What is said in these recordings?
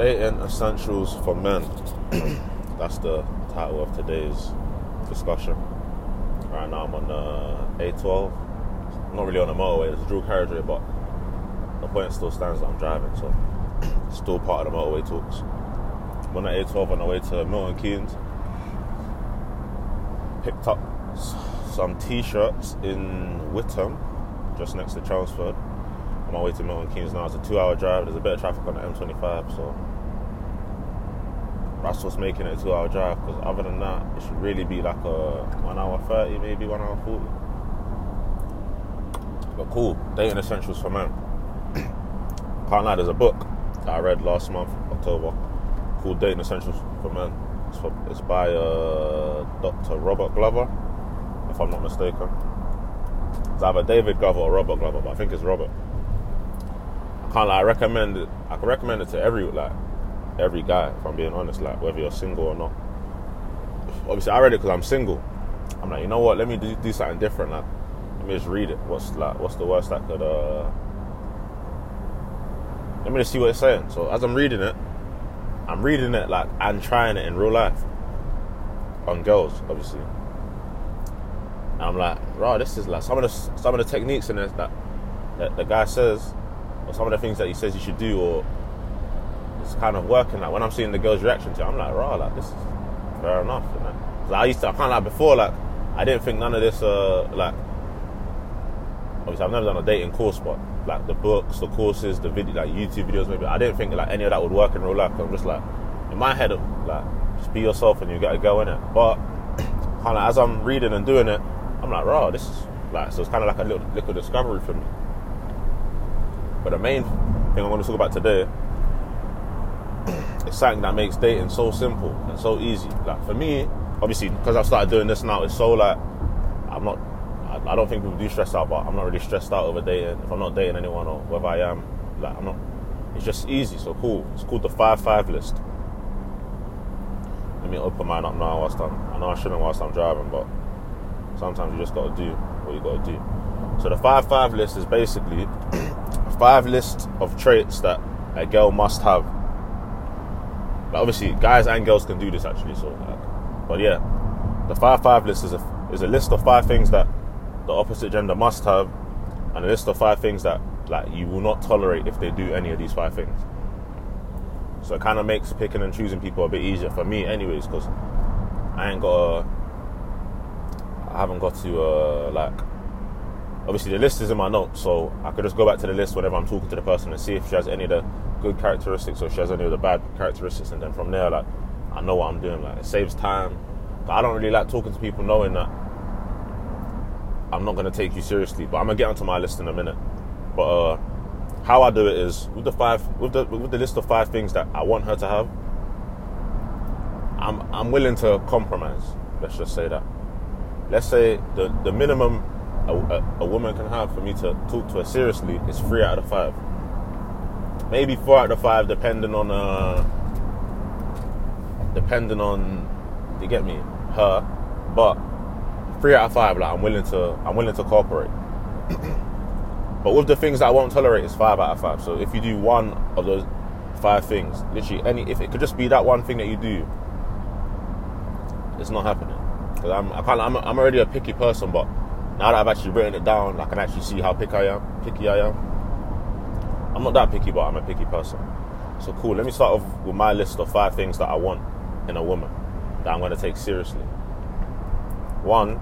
Dating essentials for men. That's the title of today's discussion. Right now I'm on the A12. I'm not really on the motorway, it's a dual carriageway, but the point still stands that I'm driving, so still part of the motorway talks. I'm on the A12 on the way to Milton Keynes. Picked up some t-shirts in Witham, just next to Chelmsford. On my way to Milton Keynes now. It's a two-hour drive. There's a bit of traffic on the M25, so that's what's making it a two-hour drive. Because other than that, it should really be like a one hour thirty, maybe one hour forty. But cool, dating essentials for men. Can't lie, there's a book that I read last month, October, called Dating Essentials for Men. It's, for, it's by uh, Dr. Robert Glover, if I'm not mistaken. It's either David Glover or Robert Glover, but I think it's Robert. I can't lie, I recommend it. I can recommend it to every like every guy, if I'm being honest, like whether you're single or not. Obviously, I read it because I'm single. I'm like, you know what? Let me do, do something different. Like, let me just read it. What's like, what's the worst that could? uh Let me just see what it's saying. So as I'm reading it, I'm reading it like and trying it in real life on girls, obviously. And I'm like, right, this is like some of the some of the techniques in this that, that the guy says, or some of the things that he says you should do, or it's kind of working. Like when I'm seeing the girl's reaction to it, I'm like, right, like this is fair enough. You know? 'Cause I used to, I can't like before, like I didn't think none of this, uh, like obviously I've never done a dating course, but like the books, the courses, the video, like YouTube videos, maybe I didn't think like any of that would work in real life. I'm just like in my head, like just be yourself and you got to go in it. But kind of as I'm reading and doing it, I'm like, raw, this is like so it's kind of like a little little discovery for me. But the main thing I'm going to talk about today is something that makes dating so simple and so easy. Like for me, obviously, because I've started doing this now, it's so like I'm not. I, I don't think people do stress out, but I'm not really stressed out over dating. If I'm not dating anyone or whether I am, like I'm not. It's just easy, so cool. It's called the five five list. Let me open mine up now whilst I'm. I know I shouldn't whilst I'm driving, but sometimes you just got to do what you got to do. So the five five list is basically a five list of traits that a girl must have. Like obviously, guys and girls can do this actually. So, like, but yeah, the five five list is a is a list of five things that the opposite gender must have, and a list of five things that like you will not tolerate if they do any of these five things. So it kind of makes picking and choosing people a bit easier for me, anyways, because I ain't got a, I haven't got to uh, like. Obviously, the list is in my notes, so I could just go back to the list whenever I'm talking to the person and see if she has any of the good characteristics or she has any of the bad characteristics, and then from there, like, I know what I'm doing. Like, it saves time. I don't really like talking to people knowing that I'm not going to take you seriously. But I'm gonna get onto my list in a minute. But uh, how I do it is with the five, with the with the list of five things that I want her to have. I'm I'm willing to compromise. Let's just say that. Let's say the the minimum a, a, a woman can have for me to talk to her seriously is three out of five. Maybe four out of five, depending on uh, depending on you get me her, but three out of five, like I'm willing to I'm willing to cooperate. but with the things that I won't tolerate, it's five out of five. So if you do one of those five things, literally any, if it could just be that one thing that you do, it's not happening. Because I'm I can't I'm, I'm already a picky person, but now that I've actually written it down, I can actually see how picky I am. Picky I am. I'm not that picky, but I'm a picky person. So cool. Let me start off with my list of five things that I want in a woman that I'm going to take seriously. One,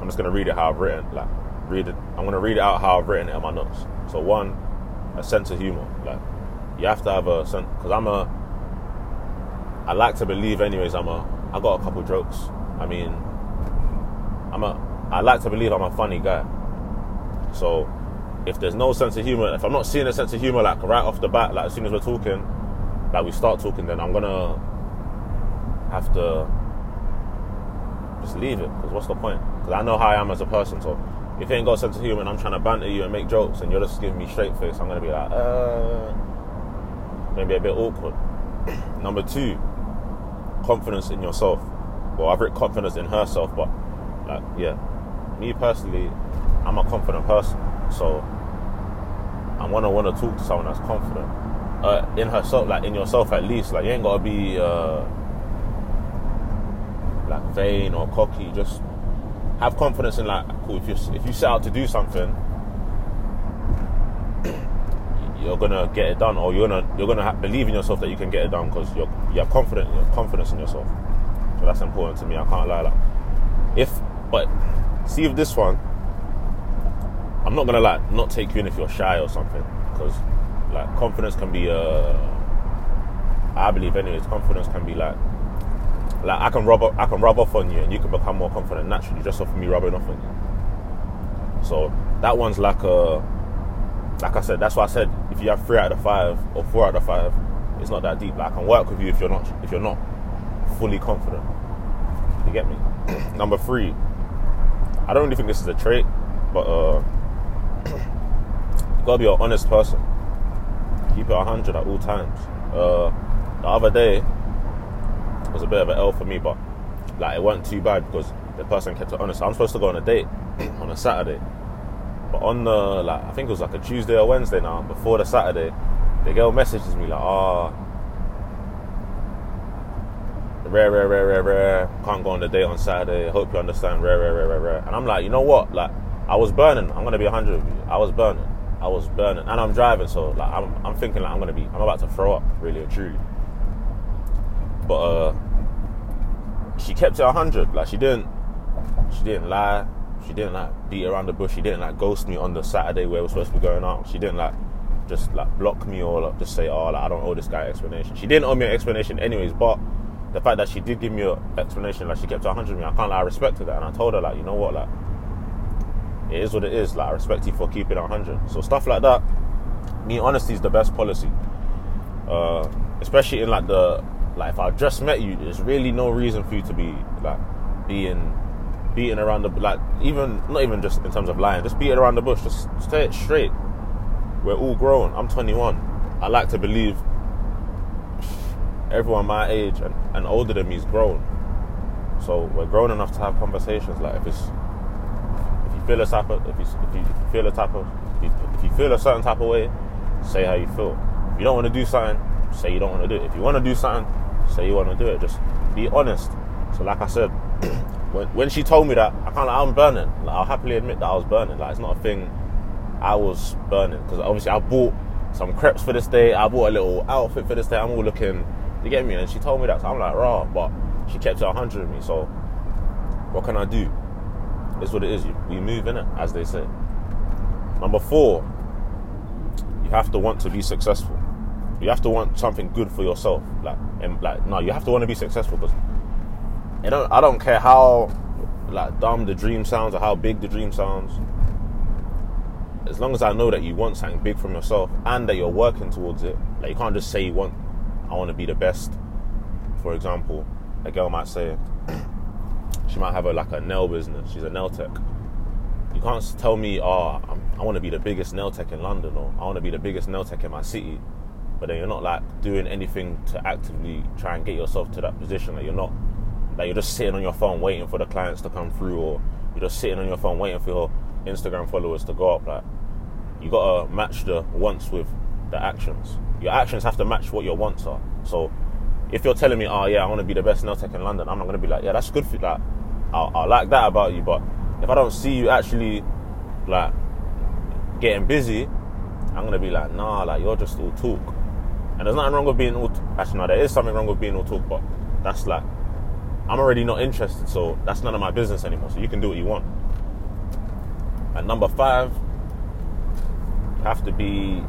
I'm just going to read it how I've written. Like, read it. I'm going to read it out how I've written it in my notes. So one, a sense of humor. Like, you have to have a sense because I'm a. I like to believe, anyways. I'm a. I got a couple jokes. I mean, I'm a. I like to believe I'm a funny guy. So, if there's no sense of humor, if I'm not seeing a sense of humor like right off the bat, like as soon as we're talking, like we start talking, then I'm gonna have to just leave it. Because what's the point? Because I know how I am as a person. So if you ain't got a sense of humor and I'm trying to banter you and make jokes and you're just giving me straight face, I'm gonna be like, uh, maybe a bit awkward. Number two, confidence in yourself. Well, I've written confidence in herself, but like, yeah, me personally, I'm a confident person. So I wanna wanna talk to someone that's confident uh, in herself, like in yourself at least. Like you ain't gotta be uh, like vain or cocky. Just have confidence in like, cool. If you if you set out to do something, you're gonna get it done, or you're gonna you're gonna believe in yourself that you can get it done because you're you have confidence you have confidence in yourself. So that's important to me. I can't lie. Like, if but see if this one, I'm not gonna like not take you in if you're shy or something because like confidence can be uh I believe anyways confidence can be like like I can rub up, I can rub off on you and you can become more confident naturally just off me rubbing off on you. So that one's like a like I said, that's why I said if you have three out of five or four out of five, it's not that deep. Like I can work with you if you're not if you're not fully confident. You get me? Number three, I don't really think this is a trait, but uh you gotta be an honest person. Keep it hundred at all times. Uh the other day was a bit of an L for me, but like it wasn't too bad because the person kept it honest. I'm supposed to go on a date on a Saturday, but on the like I think it was like a Tuesday or Wednesday now. Before the Saturday, the girl messages me like, "Ah, oh, rare, rare, rare, rare, rare. Can't go on the date on Saturday. Hope you understand. Rare, rare, rare, rare, rare." And I'm like, you know what? Like I was burning. I'm gonna be hundred with you. I was burning. I was burning, and I'm driving, so like I'm, I'm thinking like I'm gonna be, I'm about to throw up, really and truly. But uh, she kept it hundred. Like she didn't, she didn't lie. She didn't like beat around the bush. She didn't like ghost me on the Saturday where we're supposed to be going out. She didn't like just like block me or like, just say, "Oh, like, I don't owe this guy an explanation." She didn't owe me an explanation, anyways. But the fact that she did give me an explanation, like she kept it hundred me, I can't. Like, I respected that, and I told her, like, you know what, like, it is what it is. Like, I respect you for keeping it hundred. So stuff like that. Me, honesty is the best policy. Uh, especially in like the like if I just met you, there's really no reason for you to be like being beating around the like even not even just in terms of lying, just beating around the bush. Just stay it straight. We're all grown. I'm 21. I like to believe everyone my age and, and older than me is grown. So we're grown enough to have conversations. Like if it's feel a type of if you if you feel a type of if you, if you feel a certain type of way, say how you feel. If you don't want to do something, say you don't want to do it. If you want to do something, say you want to do it. Just be honest. So like I said, when, when she told me that, I kind of I'm burning. Like, I'll happily admit that I was burning. Like it's not a thing. I was burning because obviously I bought some crepes for this day. I bought a little outfit for this day. I'm all looking. You get me? And she told me that, so I'm like, raw. But she kept it 100 of me. So what can I do? It's what it is. You, We move in it, as they say. Number four, you have to want to be successful. You have to want something good for yourself. Like, and like, no, you have to want to be successful because I don't, I don't care how like dumb the dream sounds or how big the dream sounds. As long as I know that you want something big from yourself and that you're working towards it, like you can't just say you want, I want to be the best. For example, a girl might say she might have a like a nail business. She's a nail tech. You can't tell me, oh, I'm, i want to be the biggest nail tech in London or I want to be the biggest nail tech in my city, but then you're not like doing anything to actively try and get yourself to that position. Like you're not like you're just sitting on your phone waiting for the clients to come through, or you're just sitting on your phone waiting for your Instagram followers to go up. Like you gotta match the wants with the actions. Your actions have to match what your wants are. So if you're telling me, oh yeah, I want to be the best nail tech in London, I'm not gonna be like, yeah, that's good for that. I, like that about you, but if I don't see you actually like getting busy, I'm gonna be like, nah, like you're just all talk. And there's nothing wrong with being all. T- Actually, no, there is something wrong with being all talk, but that's like I'm already not interested, so that's none of my business anymore. So you can do what you want. And number five, have to be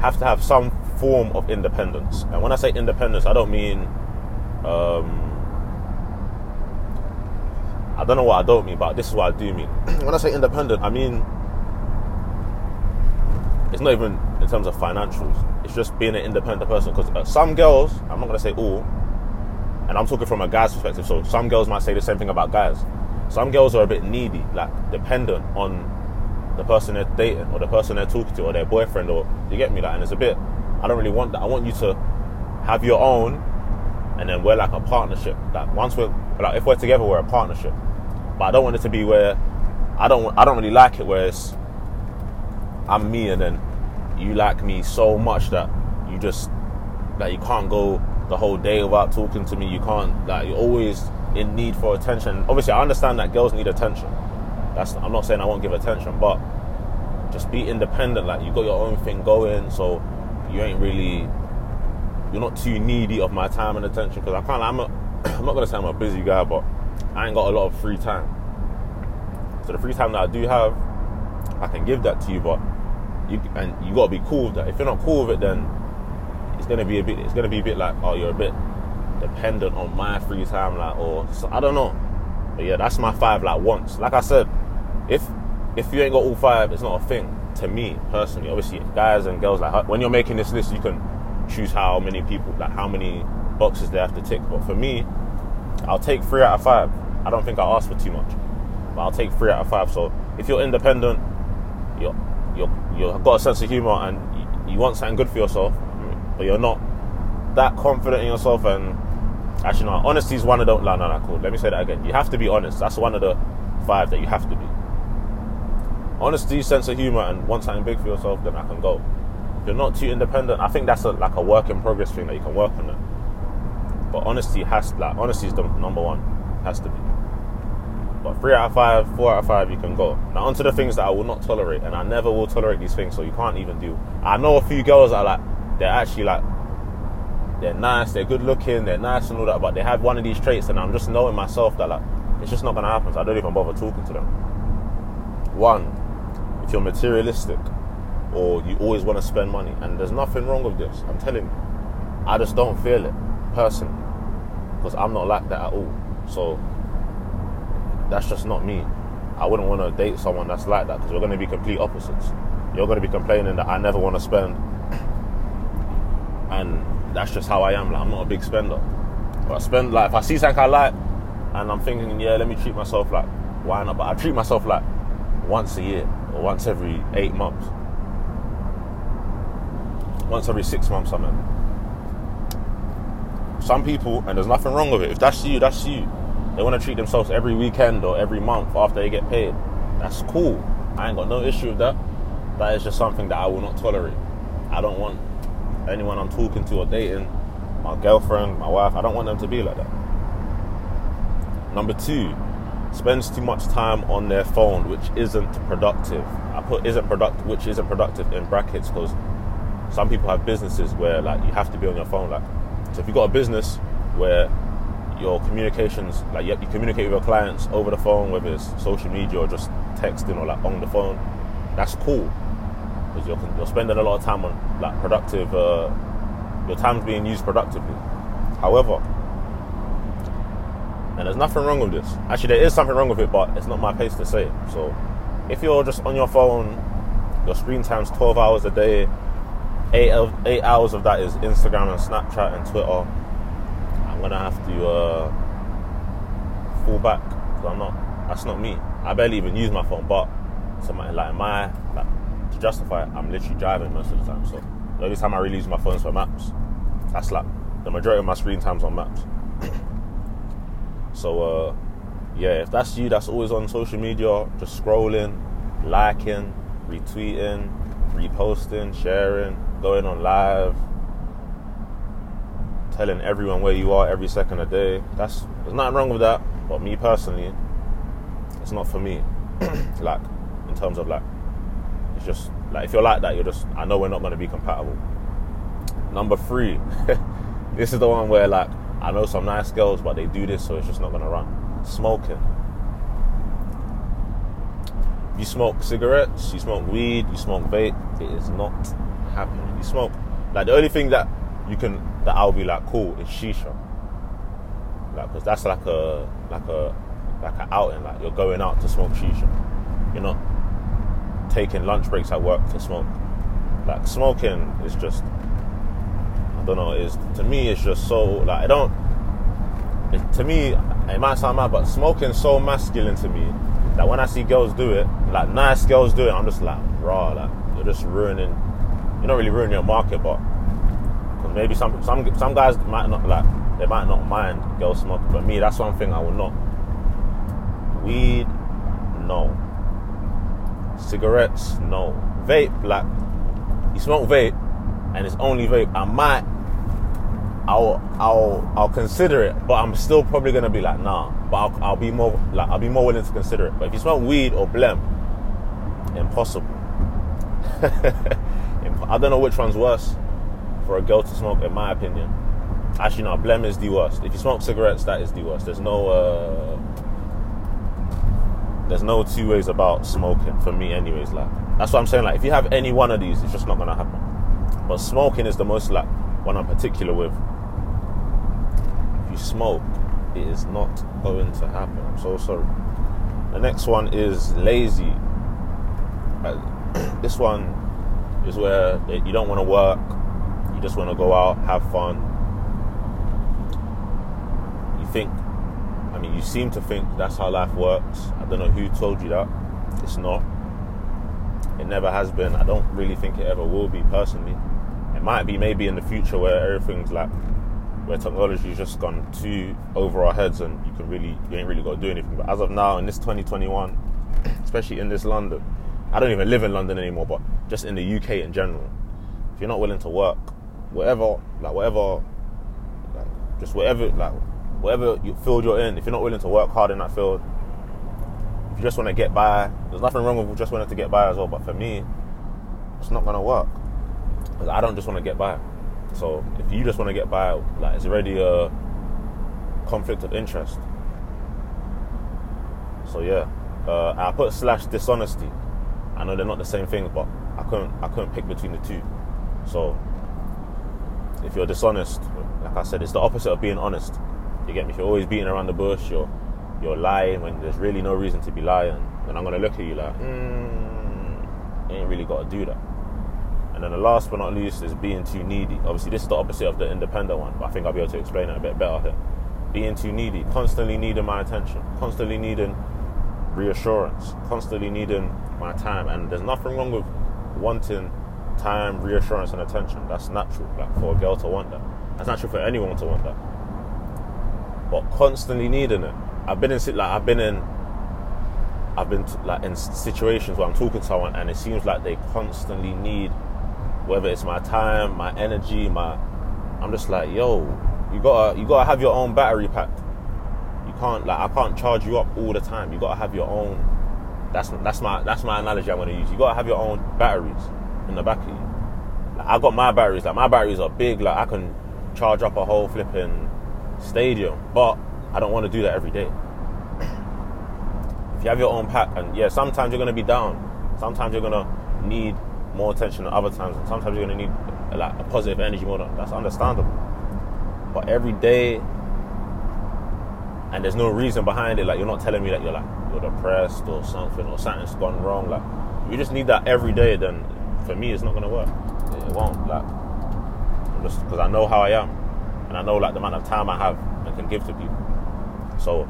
have to have some form of independence. And when I say independence, I don't mean um, I don't know what I don't mean, but this is what I do mean. when I say independent, I mean it's not even in terms of financials. It's just being an independent person. Because uh, some girls, I'm not gonna say all, and I'm talking from a guy's perspective. So some girls might say the same thing about guys. Some girls are a bit needy, like dependent on the person they're dating or the person they're talking to or their boyfriend or you get me like and it's a bit I don't really want that. I want you to have your own and then we're like a partnership. Like once we're like if we're together we're a partnership. But I don't want it to be where I don't I don't really like it where it's I'm me and then you like me so much that you just like you can't go the whole day without talking to me. You can't like you're always in need for attention. Obviously, I understand that girls need attention. That's I'm not saying I won't give attention, but just be independent. Like you got your own thing going, so you ain't really you're not too needy of my time and attention. Because I can't. I'm a, I'm not gonna say I'm a busy guy, but I ain't got a lot of free time. So the free time that I do have, I can give that to you, but you and you gotta be cool with that. If you're not cool with it, then it's gonna be a bit. It's gonna be a bit like, oh, you're a bit dependent on my free time, like, or so, I don't know. But yeah, that's my five. Like once, like I said, if if you ain't got all five, it's not a thing to me personally. Obviously, guys and girls, like when you're making this list, you can choose how many people, like how many boxes they have to tick. But for me, I'll take three out of five. I don't think I ask for too much, but I'll take three out of five. So if you're independent, you're you're you've got a sense of humor and you, want something good for yourself, but you're not that confident in yourself and actually no honesty is one of the no no no cool let me say that again you have to be honest that's one of the five that you have to be honesty sense of humor and want something big for yourself then i can go. You're not too independent. I think that's a, like a work in progress thing that you can work on it. But honesty has like honesty is the number one. Has to be. But three out of five four out of five you can go. Now onto the things that i will not tolerate and i never will tolerate these things so you can't even do i know a few girls that are like they're actually like they're nice, they're good looking, they're nice and all that, but they have one of these traits, and I'm just knowing myself that like it's just not gonna happen. So I don't even bother talking to them. One, if you're materialistic or you always want to spend money, and there's nothing wrong with this. I'm telling you, I just don't feel it personally because I'm not like that at all. So that's just not me. I wouldn't want to date someone that's like that because we're going to be complete opposites. You're going to be complaining that I never want to spend, and that's just how I am. Like I'm not a big spender. But I spend like if I see something I like and I'm thinking, yeah, let me treat myself like why not? But I treat myself like once a year or once every eight months. Once every six months, I mean. Some people, and there's nothing wrong with it. If that's you, that's you. They want to treat themselves every weekend or every month after they get paid. That's cool. I ain't got no issue with that. That is just something that I will not tolerate. I don't want anyone I'm talking to or dating, my girlfriend, my wife, I don't want them to be like that. Number two, spends too much time on their phone, which isn't productive. I put isn't productive, which isn't productive in brackets because some people have businesses where like you have to be on your phone. Like, so if you've got a business where your communications, like you, you communicate with your clients over the phone, whether it's social media or just texting or like on the phone, that's cool because you're, you're spending a lot of time on like productive. Uh, your time's being used productively. However, and there's nothing wrong with this. Actually, there is something wrong with it, but it's not my place to say. It. So, if you're just on your phone, your screen time's 12 hours a day. Eight of, eight hours of that is Instagram and Snapchat and Twitter. I'm gonna have to uh, fall back because I'm not. That's not me. I barely even use my phone, but somebody like my like to justify it, I'm literally driving most of the time. So the only time I really use my phone is for maps. That's like the majority of my screen time's on maps. So uh, yeah, if that's you, that's always on social media, just scrolling, liking, retweeting, reposting, sharing, going on live, telling everyone where you are every second a day. That's there's nothing wrong with that. But me personally, it's not for me. like in terms of like it's just like if you're like that, you're just I know we're not gonna be compatible. Number three, this is the one where like I know some nice girls, but they do this, so it's just not gonna run. Smoking. You smoke cigarettes, you smoke weed, you smoke vape. It is not happening. You smoke like the only thing that you can that I'll be like cool is shisha. Like, cause that's like a like a like an outing. Like you're going out to smoke shisha. You're not taking lunch breaks at work to smoke. Like smoking is just don't know, is to me it's just so like I don't it, to me it might sound mad, but smoking so masculine to me that when I see girls do it, like nice girls do it, I'm just like, raw, like you're just ruining you're not really ruining your market, but because maybe some some some guys might not like they might not mind girls smoking, but me that's one thing I will not. Weed, no. Cigarettes, no. Vape, like you smoke vape, and it's only vape, I might, I'll, I'll, I'll consider it, but I'm still probably gonna be like, nah. But I'll, I'll be more, like, I'll be more willing to consider it. But if you smoke weed or blem, impossible. I don't know which one's worse for a girl to smoke, in my opinion. Actually, no, blem is the worst. If you smoke cigarettes, that is the worst. There's no, uh, there's no two ways about smoking for me, anyways. Like that's what I'm saying. Like if you have any one of these, it's just not gonna happen. But smoking is the most like one I'm particular with. Smoke, it is not going to happen. I'm so sorry. The next one is lazy. Uh, this one is where you don't want to work. You just want to go out, have fun. You think I mean, you seem to think that's how life works. I don't know who told you that. It's not. It never has been. I don't really think it ever will be personally. It might be maybe in the future where everything's like, where technology's just gone too over our heads and you can really, you ain't really got to do anything. But as of now, in this 2021, especially in this London, I don't even live in London anymore, but just in the UK in general, if you're not willing to work, whatever, like whatever, like just whatever, like whatever field you're in, if you're not willing to work hard in that field, if you just want to get by, there's nothing wrong with just wanting to get by as well. But for me, it's not gonna work. I don't just want to get by. So if you just want to get by, like it's already a conflict of interest. So yeah, uh, I put slash dishonesty. I know they're not the same thing, but I couldn't I couldn't pick between the two. So if you're dishonest, like I said, it's the opposite of being honest. You get me? If you're always beating around the bush, you're you're lying when there's really no reason to be lying. And I'm gonna look at you like, mm, you ain't really got to do that. And then the last but not least is being too needy. Obviously, this is the opposite of the independent one, but I think I'll be able to explain it a bit better here. Being too needy, constantly needing my attention, constantly needing reassurance, constantly needing my time. And there's nothing wrong with wanting time, reassurance, and attention. That's natural, like for a girl to want that. That's natural for anyone to want that but constantly needing it. I've been in like I've been in I've been like in situations where I'm talking to someone and it seems like they constantly need whether it's my time, my energy, my I'm just like, yo, you gotta you gotta have your own battery pack. You can't like I can't charge you up all the time. You gotta have your own that's that's my that's my analogy I'm gonna use. You gotta have your own batteries in the back of you. Like, I got my batteries, like my batteries are big, like I can charge up a whole flipping stadium, but I don't want to do that every day. If you have your own pack, and yeah, sometimes you're to be down, sometimes you're to need more attention than other times, and sometimes you're to need like a positive energy more. That's understandable. But every day, and there's no reason behind it. Like you're not telling me that you're like you're depressed or something or something's gone wrong. Like you just need that every day. Then for me, it's not to work. It won't. Like just because I know how I am and I know like the amount of time I have and can give to people. So,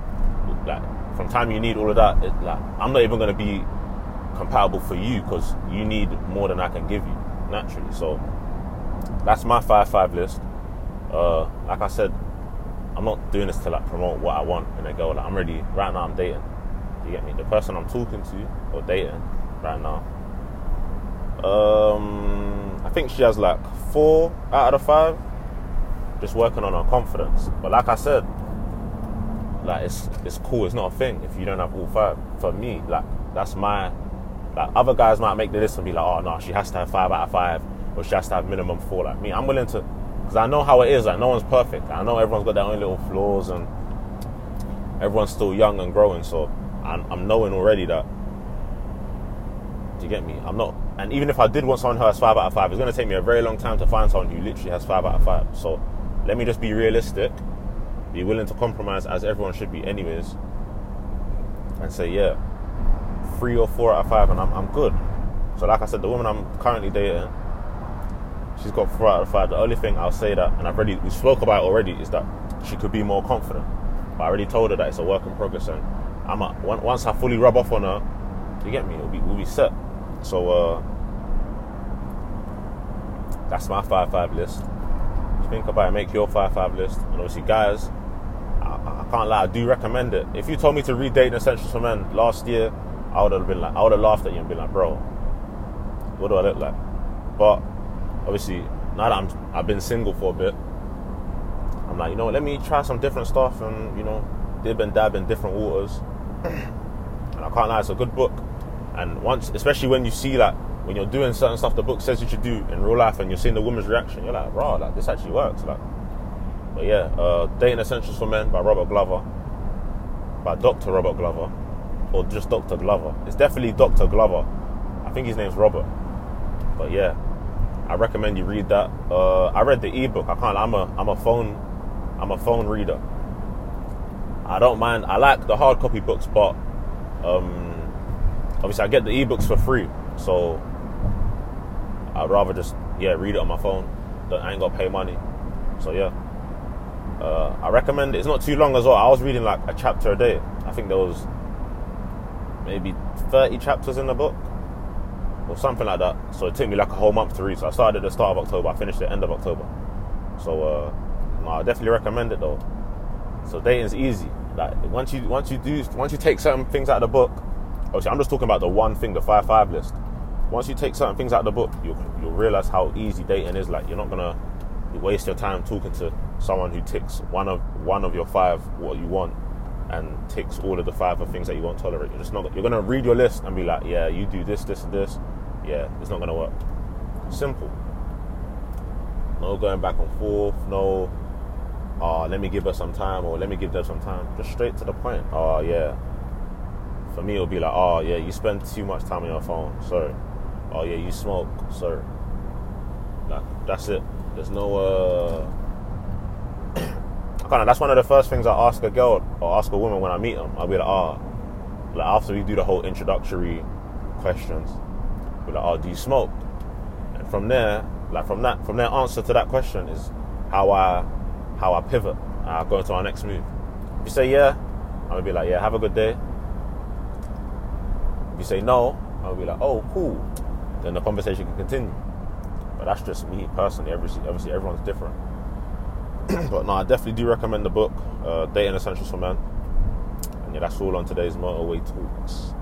like from time you need all of that, it, like I'm not even to be compatible for you because you need more than I can give you naturally. So that's my five five list. Uh, like I said, I'm not doing this to like promote what I want in a girl. Like I'm ready right now. I'm dating. You get me? The person I'm talking to or dating right now. Um, I think she has like four out of the five just working on her confidence. But like I said, like it's it's cool. It's not a thing if you don't have all five. For me, like that's my like other guys might make the list and be like, oh no, she has to have five out of five, or she has to have minimum four. Like me, I'm willing to, because I know how it is. Like no one's perfect. I know everyone's got their own little flaws, and everyone's still young and growing. So I'm, I'm knowing already that. Do you get me? I'm not, and even if I did want someone who has five out of five, it's going to take me a very long time to find someone who literally has five out of five. So let me just be realistic, be willing to compromise as everyone should be, anyways, and say, yeah, three or four out of five, and I'm, I'm good. So, like I said, the woman I'm currently dating, she's got four out of five. The only thing I'll say that, and I've already we spoke about already, is that she could be more confident. But I already told her that it's a work in progress, and I'm a, once I fully rub off on her, you get me, it'll be we'll be set. So uh, that's my five five list think about it, make your five five list. And obviously, guys, I, I, can't lie, I do recommend it. If you told me to read Dating Essentials for Men last year, I would have been like, I would have laughed at you and been like, bro, what do I look like? But obviously, now that I'm I've been single for a bit, I'm like, you know, let me try some different stuff and you know, dib and dab in different waters. and I can't lie, it's a good book. And once, especially when you see like when you're doing certain stuff the book says you should do in real life, and you're seeing the woman's reaction, you're like, raw, like this actually works. Like, but yeah, uh, Dating Essentials for Men by Robert Glover, by Dr. Robert Glover, or just Dr. Glover. It's definitely Dr. Glover. I think his name's Robert. But yeah, I recommend you read that. Uh, I read the ebook. I can't. I'm a I'm a phone I'm a phone reader. I don't mind. I like the hard copy books, but um, obviously I get the ebooks for free, so I'd rather just yeah read it on my phone. I ain't gotta pay money. So yeah, uh, I recommend it. It's not too long as well. I was reading like a chapter a day. I think there was maybe 30 chapters in the book or something like that. So it took me like a whole month to read. So I started at the start of October. I finished at the end of October. So uh, no, I definitely recommend it though. So dating's easy. Like once you once you do once you take certain things out of the book. Obviously, I'm just talking about the one thing, the five five list. Once you take certain things out of the book, you'll you'll realize how easy dating is. Like you're not gonna waste your time talking to someone who ticks one of one of your five what you want and ticks all of the five of things that you won't tolerate. You're just not. You're gonna read your list and be like, yeah, you do this, this, and this. Yeah, it's not gonna work. Simple. No going back and forth. No. Oh, let me give her some time, or let me give them some time. Just straight to the point. Oh yeah. For me, it'll be like, oh yeah, you spend too much time on your phone. Sorry. Oh yeah, you smoke. Sorry. Like that's it. There's no. uh kind of that's one of the first things I ask a girl or ask a woman when I meet them. I'll be like, oh, like after we do the whole introductory questions, be like, oh, do you smoke? And from there, like from that, from their answer to that question is how I, how I pivot. I go into our next move. If you say yeah, I'm gonna be like, yeah, have a good day. If you say no, I'll be like, oh, cool. Then the conversation can continue. But that's just me personally. Obviously, obviously everyone's different. but no, I definitely do recommend the book, uh, Dating Essentials for Men. And yeah, that's all on today's Motorway Talks.